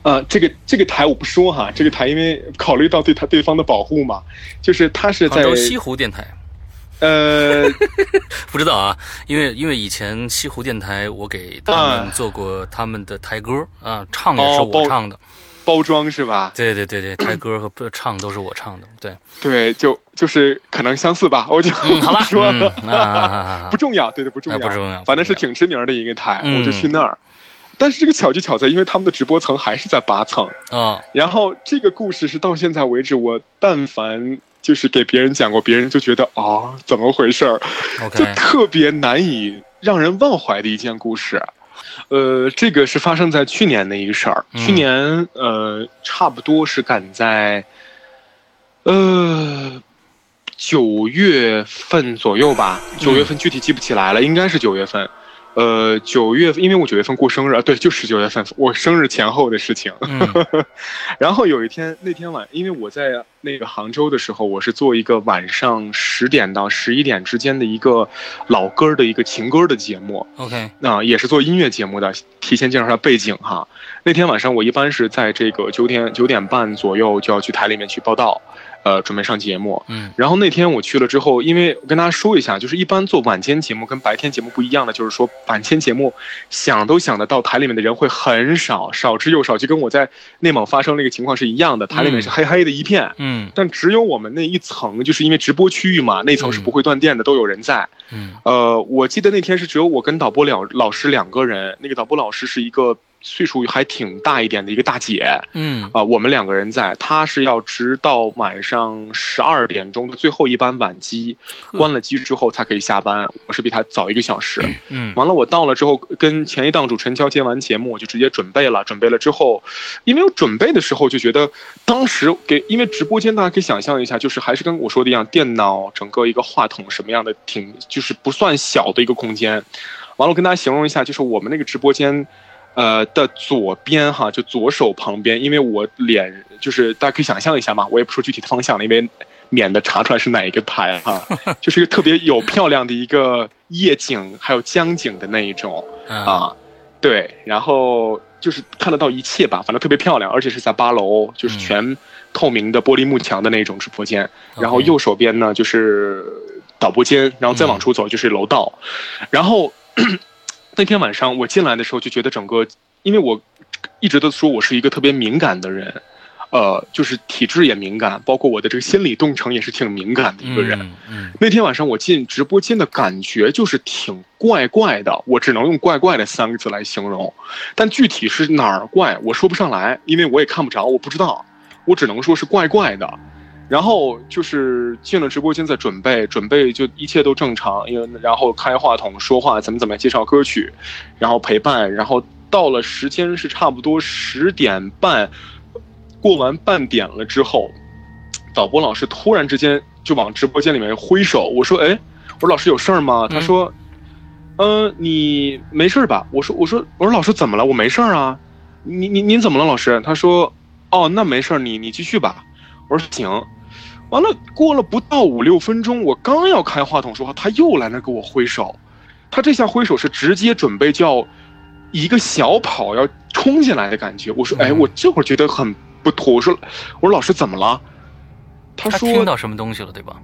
呃，这个这个台我不说哈，这个台因为考虑到对他对方的保护嘛，就是他是在西湖电台。呃，<laughs> 不知道啊，因为因为以前西湖电台我给他们做过他们的台歌啊，唱也是我唱的，包装是吧？对对对对，台歌和唱都是我唱的，对对，就就是可能相似吧，我就好了 <laughs> 说了，<laughs> 不重要，对对不重要，不重要，反正是挺知名的一个台，我就去那儿。但是这个巧就巧在，因为他们的直播层还是在八层啊。然后这个故事是到现在为止，我但凡。就是给别人讲过，别人就觉得啊，怎么回事儿，就特别难以让人忘怀的一件故事。呃，这个是发生在去年的一个事儿。去年呃，差不多是赶在呃九月份左右吧，九月份具体记不起来了，应该是九月份。呃，九月，因为我九月份过生日啊，对，就是九月份，我生日前后的事情。<laughs> 然后有一天，那天晚，因为我在那个杭州的时候，我是做一个晚上十点到十一点之间的一个老歌的一个情歌的节目。OK，那也是做音乐节目的，提前介绍一下背景哈。那天晚上我一般是在这个九点九点半左右就要去台里面去报道。呃，准备上节目，嗯，然后那天我去了之后，因为我跟大家说一下，就是一般做晚间节目跟白天节目不一样的，就是说晚间节目想都想得到台里面的人会很少，少之又少，就跟我在内蒙发生那个情况是一样的，台里面是黑黑的一片，嗯，但只有我们那一层，就是因为直播区域嘛，那层是不会断电的，都有人在，嗯，呃，我记得那天是只有我跟导播两老师两个人，那个导播老师是一个。岁数还挺大一点的一个大姐，嗯啊，我们两个人在，她是要直到晚上十二点钟的最后一班晚机，关了机之后才可以下班。我是比她早一个小时，嗯，完了我到了之后，跟前一档主持人交接完节目，我就直接准备了。准备了之后，因为我准备的时候就觉得，当时给因为直播间大家可以想象一下，就是还是跟我说的一样，电脑整个一个话筒什么样的，挺就是不算小的一个空间。完了，我跟大家形容一下，就是我们那个直播间。呃的左边哈，就左手旁边，因为我脸就是大家可以想象一下嘛，我也不说具体的方向了，因为免得查出来是哪一个台哈，<laughs> 就是一个特别有漂亮的一个夜景，还有江景的那一种啊，对，然后就是看得到一切吧，反正特别漂亮，而且是在八楼，就是全透明的玻璃幕墙的那种直播间，然后右手边呢就是导播间，然后再往出走就是楼道，然后。那天晚上我进来的时候就觉得整个，因为我一直都说我是一个特别敏感的人，呃，就是体质也敏感，包括我的这个心理动程也是挺敏感的一个人。那天晚上我进直播间的感觉就是挺怪怪的，我只能用“怪怪”的三个字来形容，但具体是哪儿怪，我说不上来，因为我也看不着，我不知道，我只能说是怪怪的。然后就是进了直播间，在准备，准备就一切都正常，因为然后开话筒说话，怎么怎么介绍歌曲，然后陪伴，然后到了时间是差不多十点半，过完半点了之后，导播老师突然之间就往直播间里面挥手，我说，哎，我说老师有事儿吗？他说，嗯，你没事吧？我说，我说，我说老师怎么了？我没事儿啊，你你您怎么了，老师？他说，哦，那没事儿，你你继续吧。我说行。完了，过了不到五六分钟，我刚要开话筒说话，他又来那给我挥手。他这下挥手是直接准备叫一个小跑要冲进来的感觉。我说：“哎，我这会儿觉得很不妥。”我说：“我说老师怎么了？”他说：“听到什么东西了，对吧？”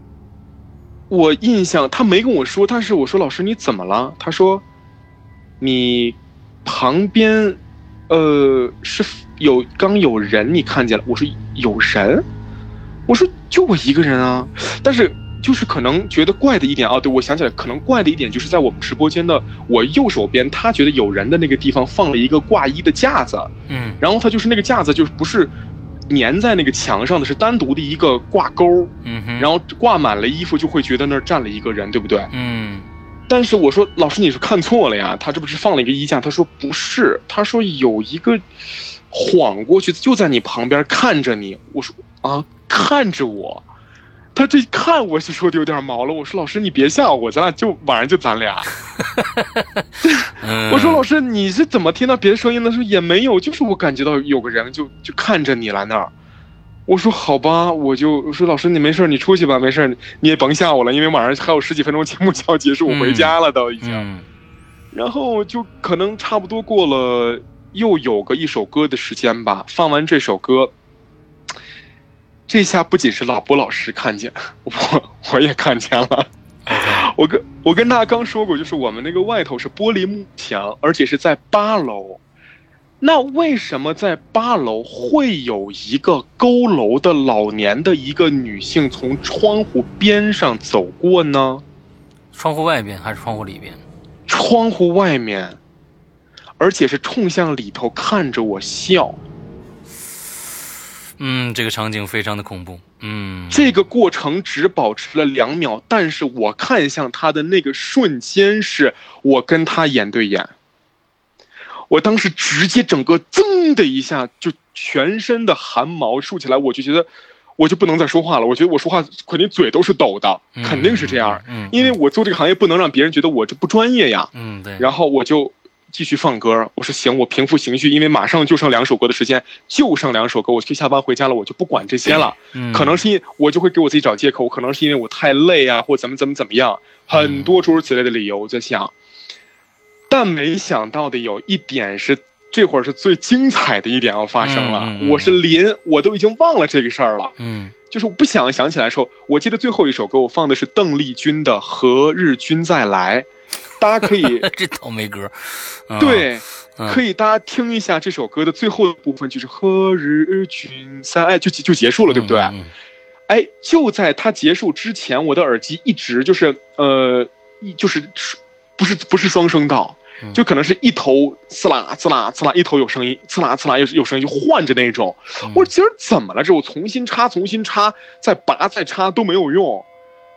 我印象他没跟我说，但是我说：“老师你怎么了？”他说：“你旁边呃是有刚有人，你看见了？”我说：“有人。”我说就我一个人啊，但是就是可能觉得怪的一点啊，对我想起来，可能怪的一点就是在我们直播间的我右手边，他觉得有人的那个地方放了一个挂衣的架子，嗯，然后他就是那个架子就是不是粘在那个墙上的是单独的一个挂钩，嗯，然后挂满了衣服就会觉得那儿站了一个人，对不对？嗯。但是我说老师你是看错了呀，他这不是放了一个衣架？他说不是，他说有一个晃过去就在你旁边看着你。我说啊，看着我。他这一看我就说的有点毛了。我说老师你别吓我，咱俩就晚上就咱俩。<laughs> 我说老师你是怎么听到别的声音的？说也没有，就是我感觉到有个人就就看着你来那儿。我说好吧，我就我说老师你没事你出去吧，没事你也甭吓我了，因为晚上还有十几分钟节目就要结束，我回家了都已经。然后就可能差不多过了又有个一首歌的时间吧，放完这首歌，这下不仅是老波老师看见，我我也看见了。<laughs> 我跟我跟大家刚说过，就是我们那个外头是玻璃幕墙，而且是在八楼。那为什么在八楼会有一个佝偻的老年的一个女性从窗户边上走过呢？窗户外边还是窗户里边？窗户外面，而且是冲向里头看着我笑。嗯，这个场景非常的恐怖。嗯，这个过程只保持了两秒，但是我看向他的那个瞬间，是我跟他眼对眼。我当时直接整个噌的一下，就全身的汗毛竖起来，我就觉得我就不能再说话了。我觉得我说话肯定嘴都是抖的，肯定是这样。嗯，因为我做这个行业不能让别人觉得我这不专业呀。嗯，对。然后我就继续放歌，我说行，我平复情绪，因为马上就剩两首歌的时间，就剩两首歌，我去下班回家了，我就不管这些了。嗯，可能是因我就会给我自己找借口，可能是因为我太累啊，或怎么怎么怎么样，很多诸如此类的理由，我在想。但没想到的有一点是，这会儿是最精彩的一点要发生了。我是临，我都已经忘了这个事儿了。嗯，就是我不想想起来的时候，我记得最后一首歌我放的是邓丽君的《何日君再来》，大家可以 <laughs> 这倒霉歌，对，可以大家听一下这首歌的最后的部分，就是何日君再哎，就就结束了，对不对？哎，就在它结束之前，我的耳机一直就是呃，一就是不是不是双声道。就可能是一头刺啦刺啦刺啦，一头有声音，刺啦刺啦有有声音，就换着那种。我说今儿怎么了？这我重新插，重新插，再拔再插都没有用。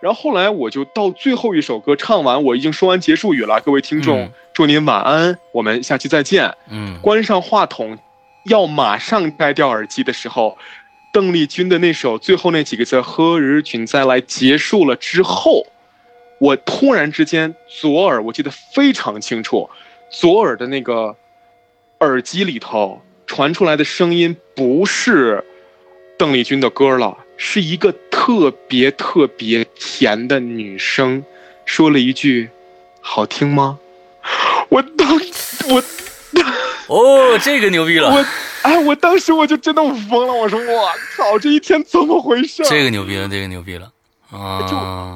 然后后来我就到最后一首歌唱完，我已经说完结束语了。各位听众，祝您晚安，我们下期再见。嗯，关上话筒，要马上摘掉耳机的时候，邓丽君的那首最后那几个字“何日君再来”结束了之后。我突然之间，左耳我记得非常清楚，左耳的那个耳机里头传出来的声音不是邓丽君的歌了，是一个特别特别甜的女生，说了一句：“好听吗？”我当我哦，这个牛逼了！我哎，我当时我就真的疯了，我说：“我操，这一天怎么回事？”这个牛逼了，这个牛逼了啊。就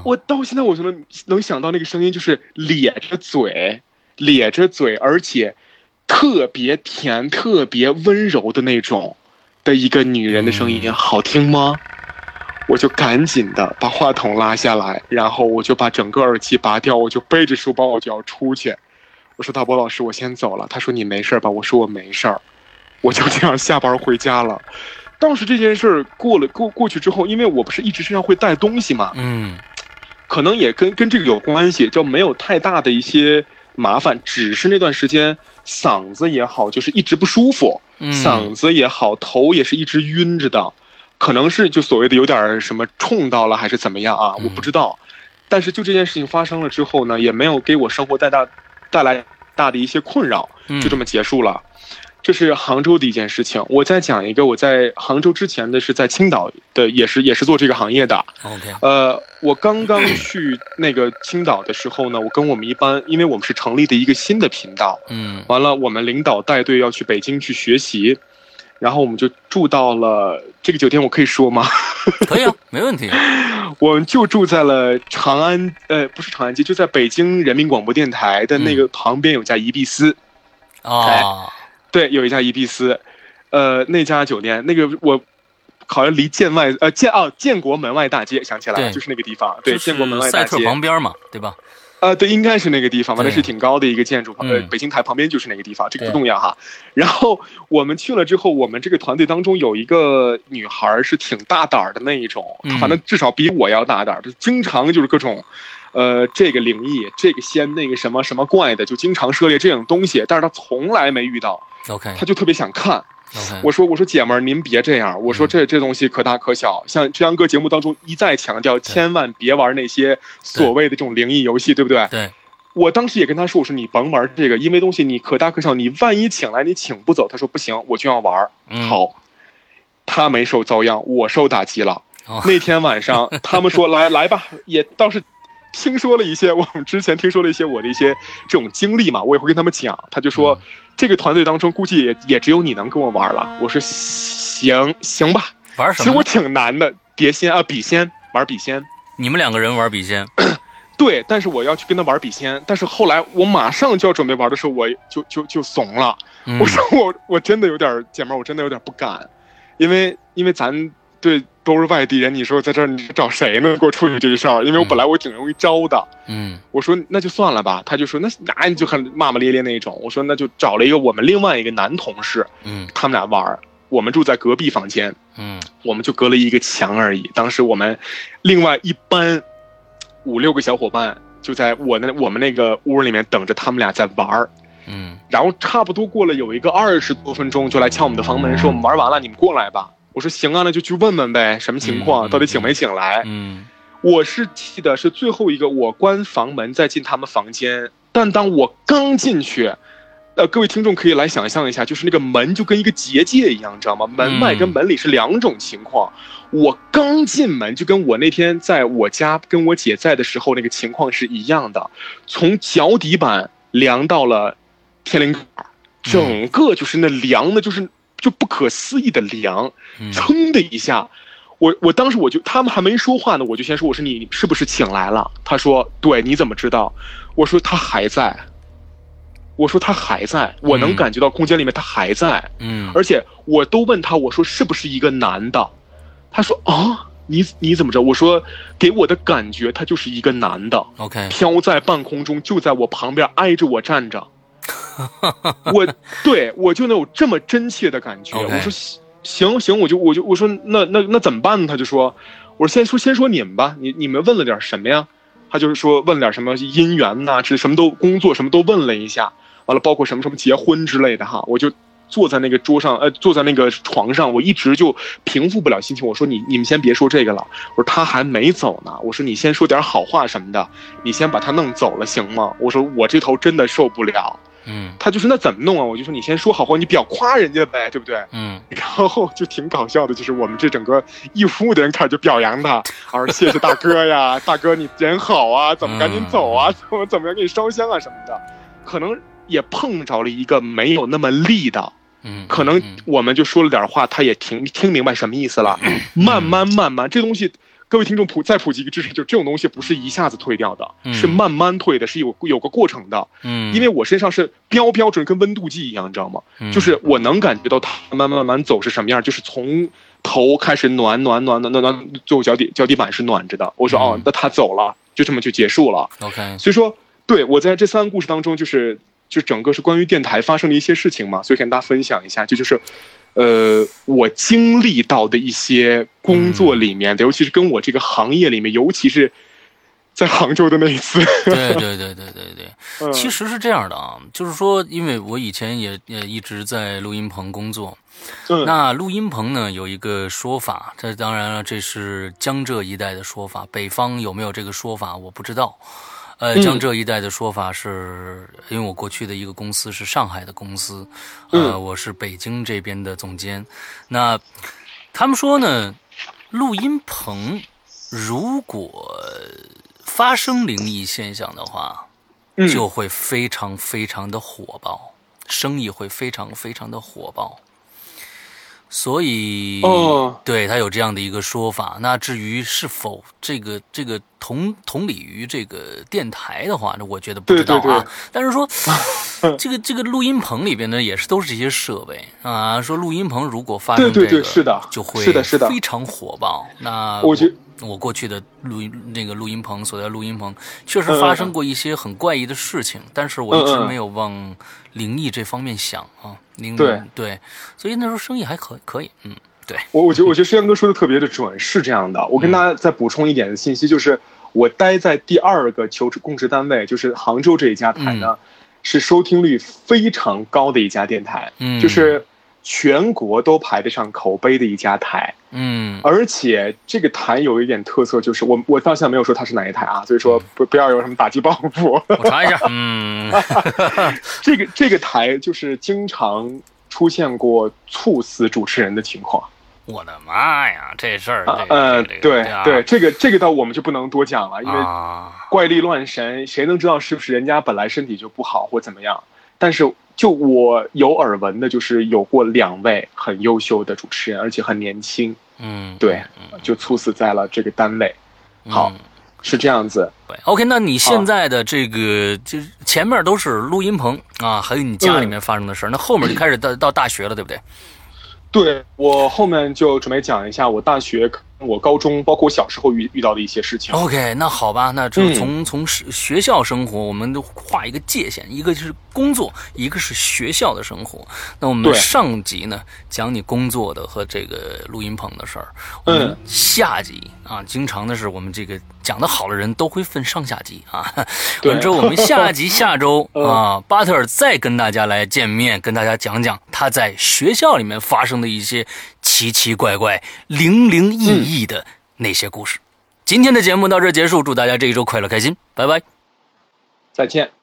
我到现在我就能能想到那个声音，就是咧着嘴，咧着嘴，而且特别甜、特别温柔的那种的一个女人的声音，好听吗？我就赶紧的把话筒拉下来，然后我就把整个耳机拔掉，我就背着书包我就要出去。我说大波老师，我先走了。他说你没事吧？我说我没事儿，我就这样下班回家了。当时这件事儿过了过过去之后，因为我不是一直身上会带东西嘛，嗯，可能也跟跟这个有关系，就没有太大的一些麻烦，只是那段时间嗓子也好，就是一直不舒服，嗓子也好，头也是一直晕着的，可能是就所谓的有点什么冲到了还是怎么样啊，我不知道。但是就这件事情发生了之后呢，也没有给我生活带大带来大的一些困扰，就这么结束了。这是杭州的一件事情。我再讲一个，我在杭州之前的是在青岛的，也是也是做这个行业的。OK，呃，我刚刚去那个青岛的时候呢，我跟我们一班，因为我们是成立的一个新的频道，嗯，完了，我们领导带队要去北京去学习，然后我们就住到了这个酒店，我可以说吗？<laughs> 可以啊，没问题。<laughs> 我们就住在了长安，呃，不是长安街，就在北京人民广播电台的那个旁边有家宜碧斯，啊。对，有一家宜碧斯，呃，那家酒店，那个我好像离建外，呃，建哦，建国门外大街，想起来了，就是那个地方，对，建国门外大街旁边嘛，对吧？呃，对，应该是那个地方反正是挺高的一个建筑，呃，北京台旁边就是那个地方，这个不重要哈。然后我们去了之后，我们这个团队当中有一个女孩是挺大胆的那一种，反正至少比我要大胆，就经常就是各种，呃，这个灵异，这个仙，那个什么什么怪的，就经常涉猎这种东西，但是她从来没遇到。OK，她就特别想看。我说我说姐们儿，您别这样。我说这这东西可大可小，像志阳哥节目当中一再强调，千万别玩那些所谓的这种灵异游戏，对不对？对。我当时也跟他说，我说你甭玩这个，因为东西你可大可小，你万一请来你请不走。他说不行，我就要玩。好，他没受遭殃，我受打击了。那天晚上他们说来来吧，也倒是听说了一些我们之前听说了一些我的一些这种经历嘛，我也会跟他们讲。他就说。这个团队当中，估计也也只有你能跟我玩了。我说行行吧，玩什么？其实我挺难的，碟仙啊，笔仙，玩笔仙。你们两个人玩笔仙？<clears throat> 对，但是我要去跟他玩笔仙。但是后来我马上就要准备玩的时候，我就就就怂了。我说我我真的有点姐妹，我真的有点不敢，因为因为咱。对，都是外地人，你说在这儿你找谁呢？给我处理这事儿，因为我本来我挺容易招的。嗯，我说那就算了吧。他就说那那你就很骂骂咧咧那种。我说那就找了一个我们另外一个男同事，嗯，他们俩玩儿。我们住在隔壁房间，嗯，我们就隔了一个墙而已。当时我们另外一班五六个小伙伴就在我那我们那个屋里面等着他们俩在玩儿，嗯，然后差不多过了有一个二十多分钟，就来敲我们的房门，说我们玩完了，你们过来吧。我说行啊，那就去问问呗，什么情况？到底请没请来？嗯，我是记得是最后一个，我关房门再进他们房间。但当我刚进去，呃，各位听众可以来想象一下，就是那个门就跟一个结界一样，知道吗？门外跟门里是两种情况。我刚进门就跟我那天在我家跟我姐在的时候那个情况是一样的，从脚底板凉到了天灵盖，整个就是那凉的，就是。就不可思议的凉，噌的一下，我我当时我就他们还没说话呢，我就先说我说你是不是请来了？他说对，你怎么知道？我说他还在，我说他还在，我能感觉到空间里面他还在，嗯，而且我都问他我说是不是一个男的？他说啊，你你怎么知道？我说给我的感觉他就是一个男的，OK，飘在半空中就在我旁边挨着我站着。<laughs> 我对我就能有这么真切的感觉。我说行行，我就我就我说那那那怎么办呢？他就说，我说先说先说你们吧，你你们问了点什么呀？他就是说问了点什么姻缘呐，这什么都工作什么都问了一下，完了包括什么什么结婚之类的哈。我就坐在那个桌上，呃，坐在那个床上，我一直就平复不了心情。我说你你们先别说这个了，我说他还没走呢。我说你先说点好话什么的，你先把他弄走了行吗？我说我这头真的受不了。嗯，他就说那怎么弄啊？我就说你先说好话，你表夸人家呗，对不对？嗯，然后就挺搞笑的，就是我们这整个一屋的人开始就表扬他，说 <laughs> 谢谢大哥呀，<laughs> 大哥你人好啊，怎么赶紧走啊？怎么怎么样给你烧香啊什么的？可能也碰着了一个没有那么力的，嗯，可能我们就说了点话，他也听听明白什么意思了。<laughs> 慢慢慢慢，这东西。各位听众普再普及一个知识，就这种东西不是一下子退掉的，是慢慢退的，是有有个过程的。嗯，因为我身上是标标准跟温度计一样，你知道吗？就是我能感觉到它慢慢慢慢走是什么样，就是从头开始暖暖暖暖暖暖，最后脚底脚底板是暖着的。我说哦，那他走了，就这么就结束了。OK，所以说，对我在这三个故事当中，就是就整个是关于电台发生的一些事情嘛，所以跟大家分享一下，这就是。呃，我经历到的一些工作里面的，尤其是跟我这个行业里面，尤其是在杭州的那一次。对对对对对对，<laughs> 其实是这样的啊，就是说，因为我以前也也一直在录音棚工作，那录音棚呢有一个说法，这当然了，这是江浙一带的说法，北方有没有这个说法我不知道。呃，江浙一带的说法是，因为我过去的一个公司是上海的公司，呃，我是北京这边的总监。那他们说呢，录音棚如果发生灵异现象的话，就会非常非常的火爆，生意会非常非常的火爆。所以，哦，对他有这样的一个说法。那至于是否这个这个。同同理于这个电台的话，那我觉得不知道啊。但是说 <laughs> 这个这个录音棚里边呢，也是都是这些设备啊。说录音棚如果发生这个，是的，就会是的，是的，非常火爆。那我觉我过去的录音那个录音棚所在录音棚确实发生过一些很怪异的事情，但是我一直没有往灵异这方面想啊。灵对对，所以那时候生意还可可以，嗯。对我，我觉得我觉得石阳哥说的特别的准，是这样的。我跟大家再补充一点的信息，就是我待在第二个求职供职单位，就是杭州这一家台呢，是收听率非常高的一家电台，嗯，就是全国都排得上口碑的一家台，嗯，而且这个台有一点特色，就是我我到现在没有说它是哪一台啊，所以说不不要有什么打击报复。我查一下，嗯，<laughs> 这个这个台就是经常出现过猝死主持人的情况。我的妈呀，这事儿，嗯，对对，这个这个倒我们就不能多讲了，因为怪力乱神，谁能知道是不是人家本来身体就不好或怎么样？但是就我有耳闻的，就是有过两位很优秀的主持人，而且很年轻，嗯，对，就猝死在了这个单位。好，是这样子。对，OK，那你现在的这个就是前面都是录音棚啊，还有你家里面发生的事儿，那后面就开始到到大学了，对不对？对我后面就准备讲一下我大学、我高中，包括我小时候遇遇到的一些事情。OK，那好吧，那就从从学校生活，我们都画一个界限，一个就是工作，一个是学校的生活。那我们上集呢讲你工作的和这个录音棚的事儿，我们下集啊，经常的是我们这个讲的好的人都会分上下集啊。完之后，我们下集下周啊，<laughs> 巴特尔再跟大家来见面，跟大家讲讲他在学校里面发生的一些奇奇怪怪、零零异异的那些故事。今天的节目到这结束，祝大家这一周快乐开心，拜拜，再见。